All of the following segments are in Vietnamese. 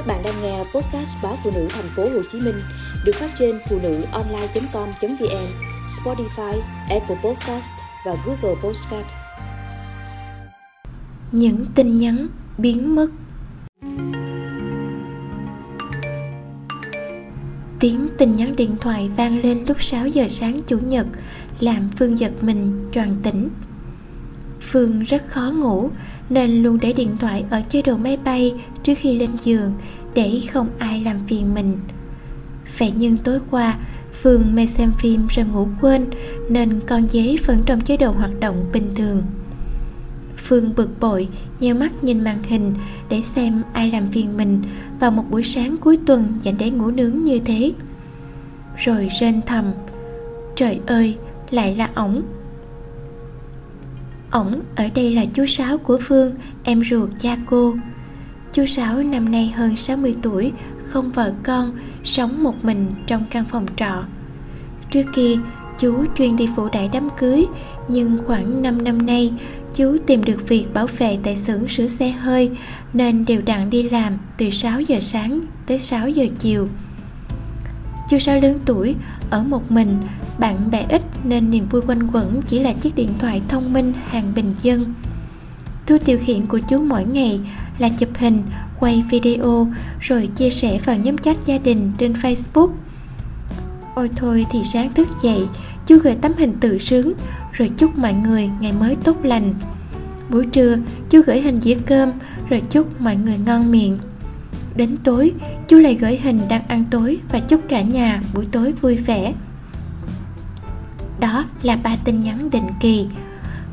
Các bạn đang nghe podcast báo phụ nữ thành phố Hồ Chí Minh được phát trên phụ nữ online.com.vn, Spotify, Apple Podcast và Google Podcast. Những tin nhắn biến mất Tiếng tin nhắn điện thoại vang lên lúc 6 giờ sáng Chủ nhật làm Phương giật mình choàng tỉnh. Phương rất khó ngủ nên luôn để điện thoại ở chế độ máy bay trước khi lên giường để không ai làm phiền mình. Vậy nhưng tối qua, Phương mê xem phim rồi ngủ quên nên con dế vẫn trong chế độ hoạt động bình thường. Phương bực bội, nheo mắt nhìn màn hình để xem ai làm phiền mình vào một buổi sáng cuối tuần dành để ngủ nướng như thế. Rồi rên thầm, trời ơi, lại là ổng. Ổng ở đây là chú Sáu của Phương, em ruột cha cô. Chú Sáu năm nay hơn 60 tuổi, không vợ con, sống một mình trong căn phòng trọ. Trước kia, chú chuyên đi phụ đại đám cưới, nhưng khoảng 5 năm nay, chú tìm được việc bảo vệ tại xưởng sửa xe hơi nên đều đặn đi làm từ 6 giờ sáng tới 6 giờ chiều dù sao lớn tuổi, ở một mình, bạn bè ít nên niềm vui quanh quẩn chỉ là chiếc điện thoại thông minh hàng bình dân. Thu tiêu khiển của chú mỗi ngày là chụp hình, quay video rồi chia sẻ vào nhóm chat gia đình trên Facebook. Ôi thôi thì sáng thức dậy, chú gửi tấm hình tự sướng rồi chúc mọi người ngày mới tốt lành. Buổi trưa, chú gửi hình dĩa cơm rồi chúc mọi người ngon miệng. Đến tối, chú lại gửi hình đang ăn tối và chúc cả nhà buổi tối vui vẻ. Đó là ba tin nhắn định kỳ.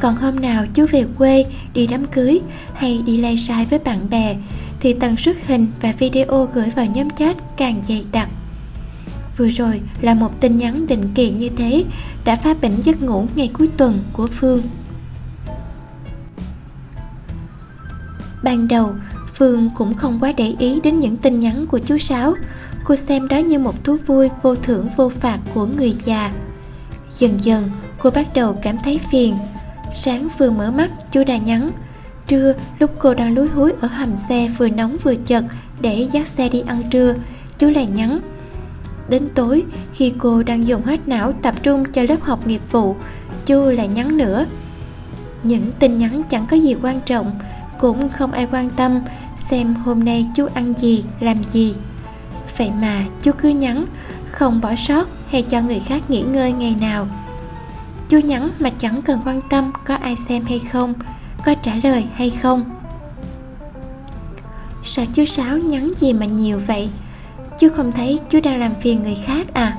Còn hôm nào chú về quê, đi đám cưới hay đi lay sai với bạn bè thì tần suất hình và video gửi vào nhóm chat càng dày đặc. Vừa rồi là một tin nhắn định kỳ như thế đã phá bệnh giấc ngủ ngày cuối tuần của Phương. Ban đầu, Phương cũng không quá để ý đến những tin nhắn của chú Sáu. Cô xem đó như một thú vui vô thưởng vô phạt của người già. Dần dần, cô bắt đầu cảm thấy phiền. Sáng vừa mở mắt, chú đã nhắn. Trưa, lúc cô đang lúi húi ở hầm xe vừa nóng vừa chật để dắt xe đi ăn trưa, chú lại nhắn. Đến tối, khi cô đang dùng hết não tập trung cho lớp học nghiệp vụ, chú lại nhắn nữa. Những tin nhắn chẳng có gì quan trọng, cũng không ai quan tâm xem hôm nay chú ăn gì, làm gì. Vậy mà chú cứ nhắn, không bỏ sót hay cho người khác nghỉ ngơi ngày nào. Chú nhắn mà chẳng cần quan tâm có ai xem hay không, có trả lời hay không. Sao chú Sáu nhắn gì mà nhiều vậy? Chú không thấy chú đang làm phiền người khác à?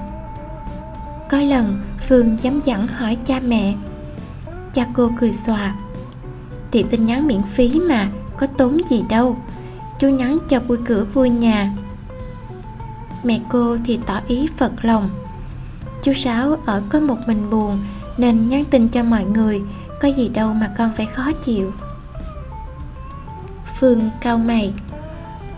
Có lần Phương dám dặn hỏi cha mẹ Cha cô cười xòa Thì tin nhắn miễn phí mà có tốn gì đâu. Chú nhắn cho vui cửa vui nhà. Mẹ cô thì tỏ ý phật lòng. Chú Sáu ở có một mình buồn Nên nhắn tin cho mọi người Có gì đâu mà con phải khó chịu. Phương cau mày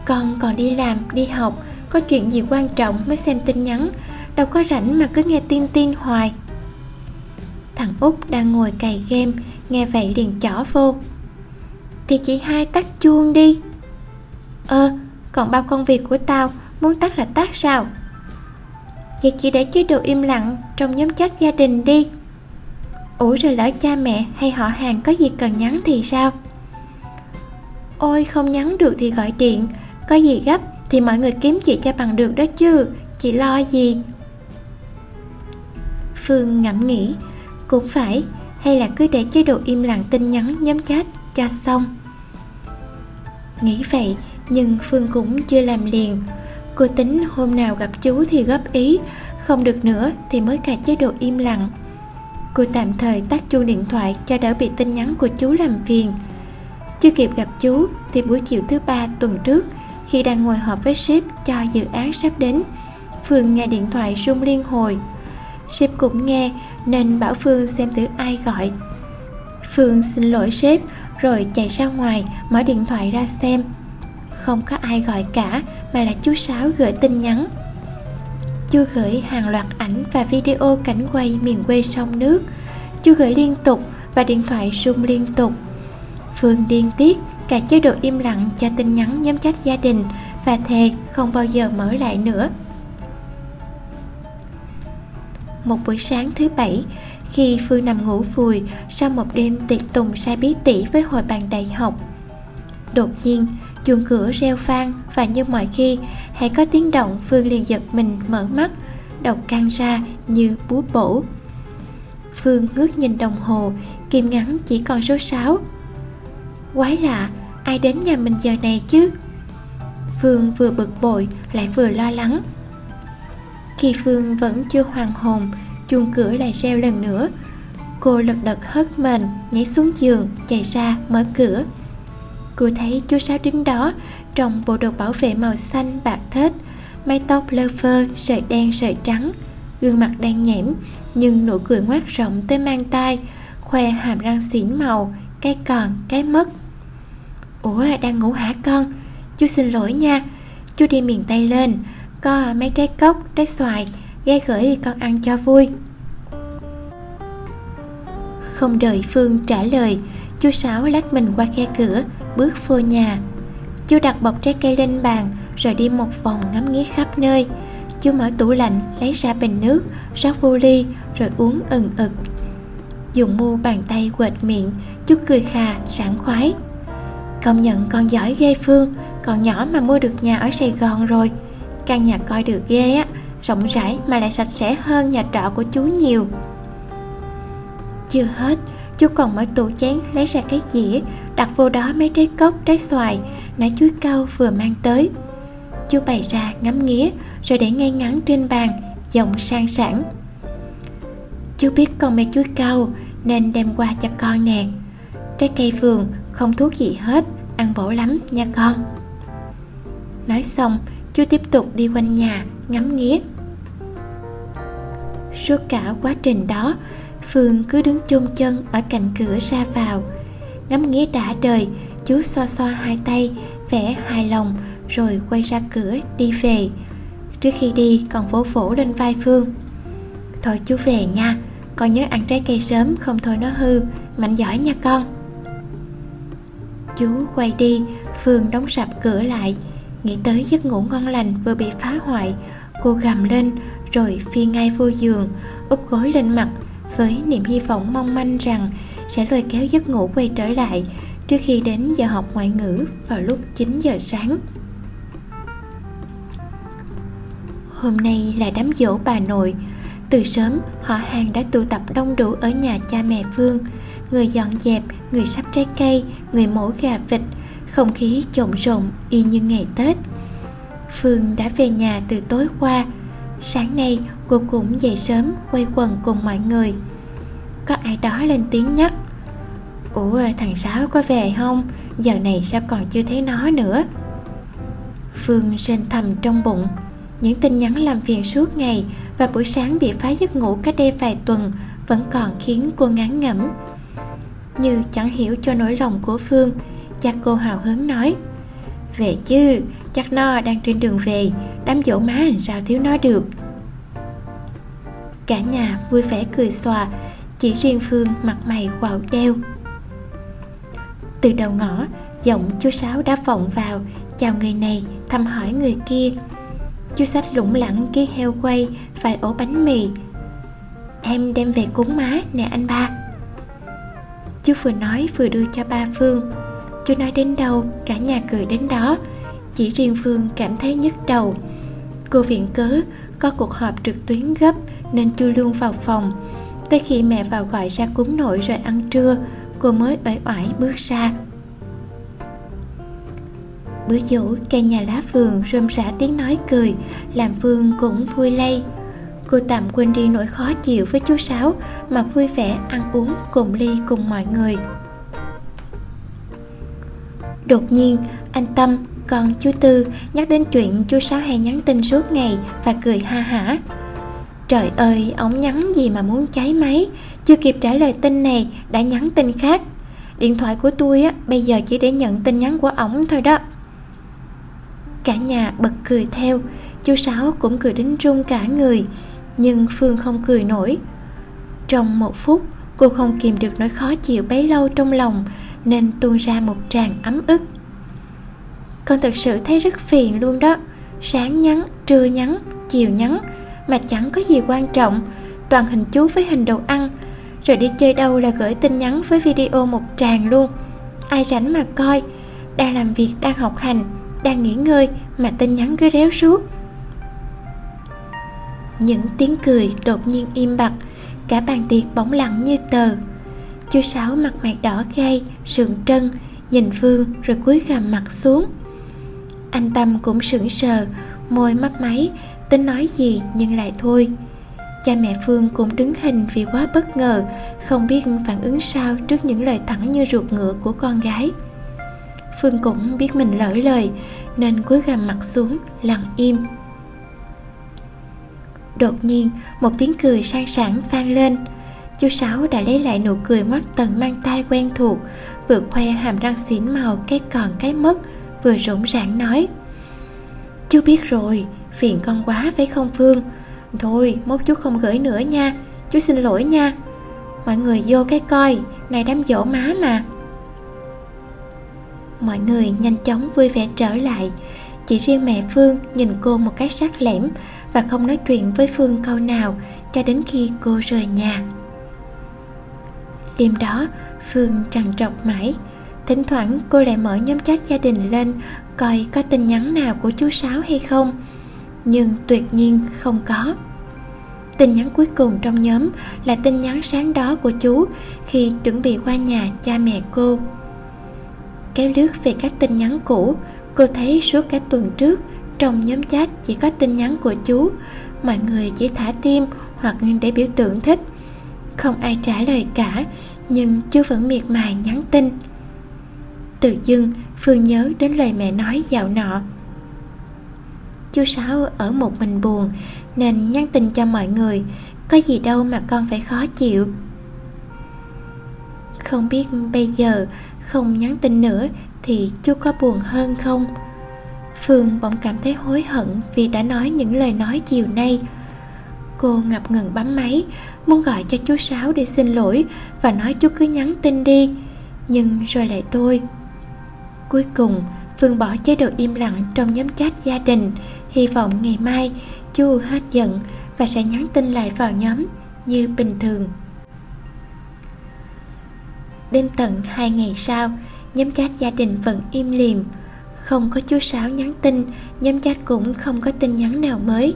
Con còn đi làm, đi học Có chuyện gì quan trọng mới xem tin nhắn Đâu có rảnh mà cứ nghe tin tin hoài. Thằng út đang ngồi cày game Nghe vậy liền chỏ vô. Thì chị hai tắt chuông đi. Ơ, còn bao công việc của tao Muốn tắt là tắt sao? Vậy chị để chế độ im lặng Trong nhóm chat gia đình đi. Ủa rồi lỡ cha mẹ hay họ hàng có gì cần nhắn thì sao? Ôi không nhắn được thì gọi điện. Có gì gấp thì mọi người kiếm chị cho bằng được đó chứ. Chị lo gì? Phương ngẫm nghĩ Cũng phải Hay là cứ để chế độ im lặng tin nhắn nhóm chat cho xong? Nghĩ vậy, Nhưng Phương cũng chưa làm liền. Cô tính hôm nào gặp chú thì góp ý, Không được nữa thì mới cài chế độ im lặng. Cô tạm thời tắt chuông điện thoại cho đỡ bị tin nhắn của chú làm phiền. Chưa kịp gặp chú thì buổi chiều thứ ba tuần trước, Khi đang ngồi họp với sếp cho dự án sắp đến, Phương nghe điện thoại rung liên hồi. Sếp cũng nghe nên bảo Phương xem thử ai gọi. Phương xin lỗi sếp rồi chạy ra ngoài, mở điện thoại ra xem. Không có ai gọi cả, mà là chú Sáu gửi tin nhắn. Chú gửi hàng loạt ảnh và video cảnh quay miền quê sông nước. Chú gửi liên tục và điện thoại rung liên tục. Phương điên tiết, cả chế độ im lặng cho tin nhắn nhóm chat gia đình và thề không bao giờ mở lại nữa. Một buổi sáng thứ bảy khi phương nằm ngủ phùi sau một đêm tiệc tùng sai bí tỉ với hội bạn đại học. Đột nhiên, chuông cửa reo vang và như mọi khi, hãy có tiếng động, phương liền giật mình mở mắt, đầu căng ra như búa bổ. Phương ngước nhìn đồng hồ kim ngắn chỉ còn số 6 quái lạ, ai đến nhà mình giờ này chứ? Phương vừa bực bội, lại vừa lo lắng. Khi phương vẫn chưa hoàn hồn chuông cửa lại reo lần nữa. Cô lật đật hất mền nhảy xuống giường, chạy ra mở cửa. Cô thấy chú sáu đứng đó, trong bộ đồ bảo vệ màu xanh bạc thết, mái tóc lơ phơ, sợi đen, sợi trắng. Gương mặt đen nhẽm, nhưng nụ cười ngoác rộng tới mang tai, khoe hàm răng xỉn màu, cái còn, cái mất. Ủa, đang ngủ hả con? Chú xin lỗi nha. Chú đi miền tây lên, có mấy trái cốc, trái xoài ghé gửi con ăn cho vui. Không đợi phương trả lời, chú sáu lách mình qua khe cửa, bước vô nhà. Chú đặt bọc trái cây lên bàn, rồi đi một vòng ngắm nghía khắp nơi. Chú mở tủ lạnh, lấy ra bình nước, rót vô ly, rồi uống ừng ực. Dùng mu bàn tay quệt miệng, chú cười khà, sảng khoái. Công nhận con giỏi ghê phương, còn nhỏ mà mua được nhà ở sài gòn rồi. Căn nhà coi được ghê á rộng rãi mà lại sạch sẽ hơn nhà trọ của chú nhiều. Chưa hết, chú còn mở tủ chén lấy ra cái dĩa, đặt vô đó mấy trái cốc, trái xoài nải chuối cau vừa mang tới. Chú bày ra ngắm nghía, rồi để ngay ngắn trên bàn, giọng sang sảng. Chú biết con mê chuối cau nên đem qua cho con nè. Trái cây vườn, không thuốc gì hết, ăn bổ lắm nha con. Nói xong, chú tiếp tục đi quanh nhà, ngắm nghía suốt cả quá trình đó, phương cứ đứng chôn chân ở cạnh cửa ra vào. Ngắm nghía đã đời, chú xoa xoa hai tay, vẽ hài lòng, rồi quay ra cửa đi về. Trước khi đi, còn vỗ vỗ lên vai phương. Thôi chú về nha, con nhớ ăn trái cây sớm, không thôi nó hư, mạnh giỏi nha con. Chú quay đi, phương đóng sập cửa lại. Nghĩ tới giấc ngủ ngon lành vừa bị phá hoại, cô gầm lên rồi phi ngay vô giường úp gối lên mặt với niềm hy vọng mong manh rằng sẽ lôi kéo giấc ngủ quay trở lại trước khi đến giờ học ngoại ngữ vào lúc 9 giờ sáng. Hôm nay là đám dỗ bà nội. Từ sớm, họ hàng đã tụ tập đông đủ ở nhà cha mẹ Phương. Người dọn dẹp, người sắp trái cây, người mổ gà vịt, không khí trộn rộn y như ngày Tết. Phương đã về nhà từ tối qua. Sáng nay, cô cũng dậy sớm quay quần cùng mọi người. Có ai đó lên tiếng nhắc Ủa thằng Sáu có về không? Giờ này sao còn chưa thấy nó nữa? Phương rên thầm trong bụng. Những tin nhắn làm phiền suốt ngày Và buổi sáng bị phá giấc ngủ cách đây vài tuần Vẫn còn khiến cô ngán ngẩm. Như chẳng hiểu cho nỗi lòng của Phương Cha cô hào hứng nói Về chứ Chắc nó đang trên đường về Đám dỗ má làm sao thiếu nó được? Cả nhà vui vẻ cười xòa, Chỉ riêng Phương mặt mày quạo đeo. Từ đầu ngõ, giọng chú sáu đã vọng vào, chào người này, thăm hỏi người kia. Chú sách lủng lẳng ký heo quay, vài ổ bánh mì. Em đem về cúng má, nè anh ba. Chú vừa nói vừa đưa cho ba phương. Chú nói đến đâu, cả nhà cười đến đó. Chỉ riêng phương cảm thấy nhức đầu cô viện cớ, có cuộc họp trực tuyến gấp nên chui luôn vào phòng. Tới khi mẹ vào gọi ra cúng nội rồi ăn trưa, cô mới uể oải bước ra. Bữa dỗ cây nhà lá vườn rơm rã tiếng nói cười, làm phương cũng vui lây. Cô tạm quên đi nỗi khó chịu với chú sáu mà vui vẻ ăn uống cùng ly cùng mọi người. Đột nhiên, anh tâm còn chú tư nhắc đến chuyện chú sáu hay nhắn tin suốt ngày và cười ha hả. Trời ơi, ổng nhắn gì mà muốn cháy máy. Chưa kịp trả lời tin này, đã nhắn tin khác. Điện thoại của tôi á, bây giờ chỉ để nhận tin nhắn của ổng thôi đó. Cả nhà bật cười theo. Chú sáu cũng cười đến run cả người, nhưng phương không cười nổi. Trong một phút, cô không kìm được nỗi khó chịu bấy lâu trong lòng, nên tuôn ra một tràng ấm ức con thực sự thấy rất phiền luôn đó. Sáng nhắn, trưa nhắn, chiều nhắn, mà chẳng có gì quan trọng. Toàn hình chú với hình đồ ăn. Rồi đi chơi đâu là gửi tin nhắn với video một tràng luôn. Ai rảnh mà coi. Đang làm việc, đang học hành, đang nghỉ ngơi mà tin nhắn cứ réo suốt. Những tiếng cười đột nhiên im bặt. Cả bàn tiệc bỗng lặng như tờ. Chú sáu mặt mày đỏ gay sườn trân, nhìn phương rồi cúi gằm mặt xuống anh tâm cũng sững sờ, môi mấp máy, tính nói gì nhưng lại thôi. Cha mẹ phương cũng đứng hình vì quá bất ngờ, không biết phản ứng sao trước những lời thẳng như ruột ngựa của con gái. Phương cũng biết mình lỡ lời, nên cúi gằm mặt xuống, lặng im. Đột nhiên, một tiếng cười sang sảng vang lên. Chú sáu đã lấy lại nụ cười ngoắt tầng mang tai quen thuộc, vừa khoe hàm răng xỉn màu cái còn cái mất vừa rỗng rãng nói. Chú biết rồi, phiền con quá phải không phương? Thôi, mốt chú không gửi nữa nha. Chú xin lỗi nha. Mọi người vô cái coi, này đám dỗ má mà. Mọi người nhanh chóng vui vẻ trở lại. Chỉ riêng mẹ phương nhìn cô một cái sắc lẻm và không nói chuyện với phương câu nào cho đến khi cô rời nhà. Đêm đó, phương trằn trọc mãi thỉnh thoảng cô lại mở nhóm chat gia đình lên, coi có tin nhắn nào của chú sáu hay không. Nhưng tuyệt nhiên không có. Tin nhắn cuối cùng trong nhóm là tin nhắn sáng đó của chú khi chuẩn bị qua nhà cha mẹ cô. Kéo lướt về các tin nhắn cũ, cô thấy suốt cả tuần trước trong nhóm chat chỉ có tin nhắn của chú. Mọi người chỉ thả tim hoặc để biểu tượng thích. Không ai trả lời cả, nhưng chú vẫn miệt mài nhắn tin tự dưng, phương nhớ đến lời mẹ nói dạo nọ. Chú sáu ở một mình buồn, nên nhắn tin cho mọi người, có gì đâu mà con phải khó chịu. Không biết bây giờ không nhắn tin nữa thì chú có buồn hơn không? Phương bỗng cảm thấy hối hận vì đã nói những lời nói chiều nay. Cô ngập ngừng bấm máy, muốn gọi cho chú sáu để xin lỗi và nói chú cứ nhắn tin đi, nhưng rồi lại thôi cuối cùng, phương bỏ chế độ im lặng trong nhóm chat gia đình. Hy vọng ngày mai chu hết giận và sẽ nhắn tin lại vào nhóm như bình thường. Đến tận hai ngày sau, nhóm chat gia đình vẫn im lìm không có chú sáu nhắn tin, nhóm chat cũng không có tin nhắn nào mới.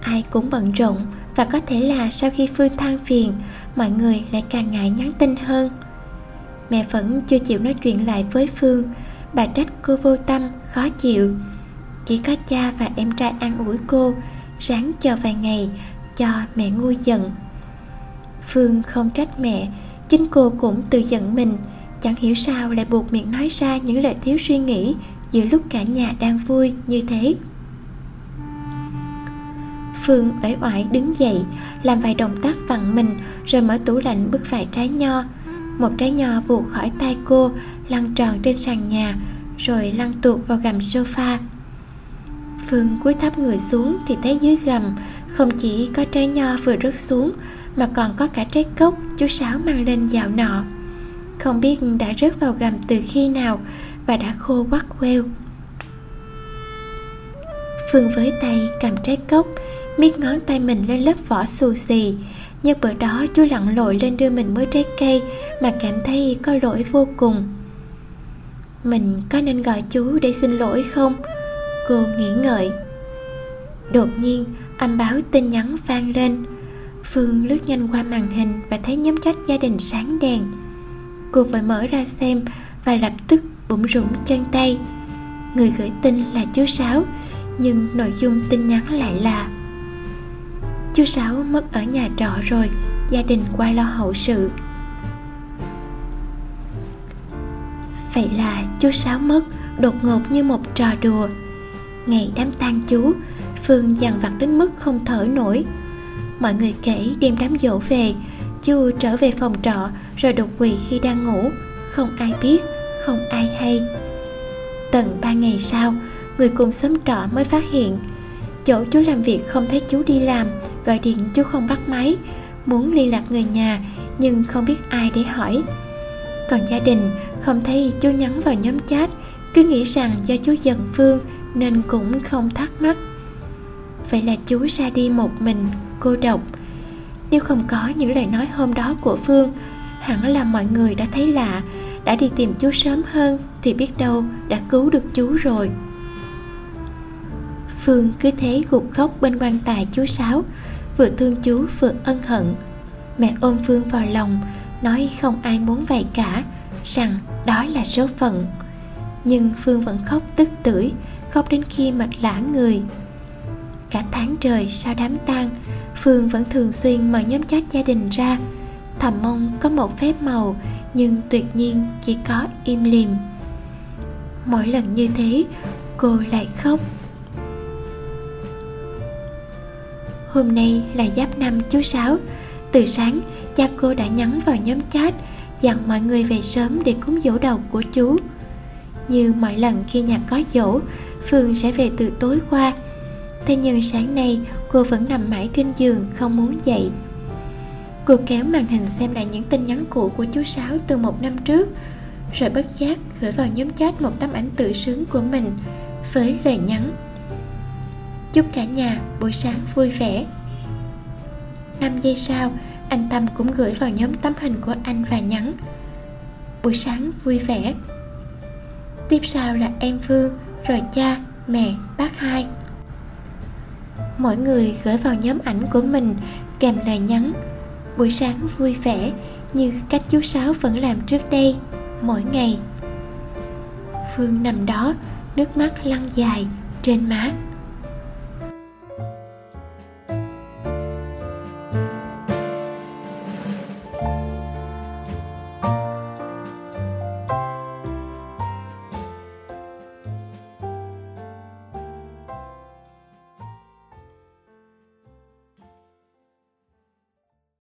Ai cũng bận rộn và có thể là sau khi phương than phiền, mọi người lại càng ngại nhắn tin hơn. Mẹ vẫn chưa chịu nói chuyện lại với phương bà trách cô vô tâm, khó chịu. Chỉ có cha và em trai an ủi cô, ráng chờ vài ngày cho mẹ nguôi giận phương không trách mẹ, chính cô cũng tự giận mình. Chẳng hiểu sao lại buộc miệng nói ra những lời thiếu suy nghĩ giữa lúc cả nhà đang vui như thế. Phương uể oải đứng dậy, làm vài động tác vặn mình, rồi mở tủ lạnh bứt vài trái nho. Một trái nho vụt khỏi tay cô lăn tròn trên sàn nhà, rồi lăn tuột vào gầm sofa. Phương cúi thấp người xuống thì thấy dưới gầm không chỉ có trái nho vừa rớt xuống, mà còn có cả trái cốc, chú sáu mang lên dạo nọ. Không biết đã rớt vào gầm từ khi nào và đã khô quắt queo. Phương với tay cầm trái cốc, miết ngón tay mình lên lớp vỏ xù xì. Như bữa đó chú lặn lội lên đưa mình mới trái cây, mà cảm thấy có lỗi vô cùng mình có nên gọi chú để xin lỗi không? Cô nghĩ ngợi. Đột nhiên, âm báo tin nhắn vang lên. Phương lướt nhanh qua màn hình và thấy nhóm chat gia đình sáng đèn. Cô vội mở ra xem và lập tức bụng rủng chân tay. Người gửi tin là chú sáu, nhưng nội dung tin nhắn lại là chú sáu mất ở nhà trọ rồi, gia đình qua lo hậu sự. Vậy là chú sáu mất đột ngột như một trò đùa. Ngày đám tang chú, phương dằn vặt đến mức không thở nổi. Mọi người kể đêm đám dỗ về, chú trở về phòng trọ rồi đột quỵ khi đang ngủ. Không ai biết, không ai hay. Tận ba ngày sau, người cùng xóm trọ mới phát hiện, chỗ chú làm việc không thấy chú đi làm, gọi điện chú không bắt máy, muốn liên lạc người nhà nhưng không biết ai để hỏi. Còn gia đình không thấy chú nhắn vào nhóm chat, cứ nghĩ rằng do chú giận phương nên cũng không thắc mắc. Vậy là chú ra đi một mình, cô độc. Nếu không có những lời nói hôm đó của phương, hẳn là mọi người đã thấy lạ. Đã đi tìm chú sớm hơn thì biết đâu đã cứu được chú rồi. Phương cứ thế gục khóc bên quan tài chú sáu, vừa thương chú vừa ân hận. Mẹ ôm phương vào lòng, nói không ai muốn vậy cả rằng đó là số phận. Nhưng phương vẫn khóc tức tưởi, khóc đến khi mệt lã người. Cả tháng trời sau đám tang, phương vẫn thường xuyên mở nhóm chat gia đình ra. Thầm mong có một phép màu, nhưng tuyệt nhiên chỉ có im lìm. Mỗi lần như thế, cô lại khóc. Hôm nay là giáp năm chú sáu. Từ sáng, cha cô đã nhắn vào nhóm chat dặn mọi người về sớm để cúng dỗ đầu của chú như mọi lần khi nhà có dỗ, phương sẽ về từ tối qua. Thế nhưng sáng nay, cô vẫn nằm mãi trên giường, không muốn dậy. Cô kéo màn hình xem lại những tin nhắn cũ của chú sáu từ một năm trước, rồi bất giác gửi vào nhóm chat một tấm ảnh tự sướng của mình với lời nhắn. Chúc cả nhà buổi sáng vui vẻ. 5 giây sau anh Tâm cũng gửi vào nhóm tấm hình của anh và nhắn. Buổi sáng vui vẻ. Tiếp sau là em Phương rồi cha, mẹ, bác hai. Mỗi người gửi vào nhóm ảnh của mình, kèm lời nhắn. Buổi sáng vui vẻ, như cách chú Sáu vẫn làm trước đây, mỗi ngày. Phương nằm đó, nước mắt lăn dài trên má.